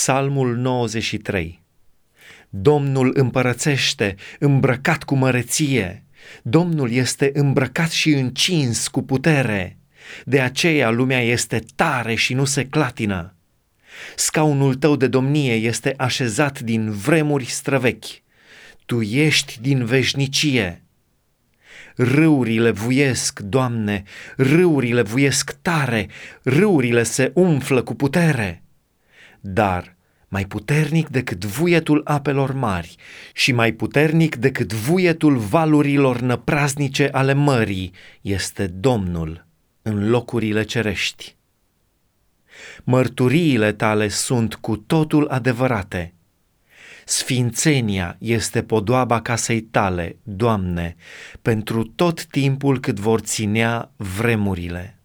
Psalmul 93 Domnul împărățește, îmbrăcat cu măreție. Domnul este îmbrăcat și încins cu putere. De aceea lumea este tare și nu se clatină. Scaunul tău de domnie este așezat din vremuri străvechi. Tu ești din veșnicie. Râurile vuiesc, Doamne, râurile vuiesc tare, râurile se umflă cu putere. Dar mai puternic decât vuietul apelor mari și mai puternic decât vuietul valurilor năpraznice ale mării este Domnul în locurile cerești. Mărturiile tale sunt cu totul adevărate. Sfințenia este podoaba casei tale, Doamne, pentru tot timpul cât vor ținea vremurile.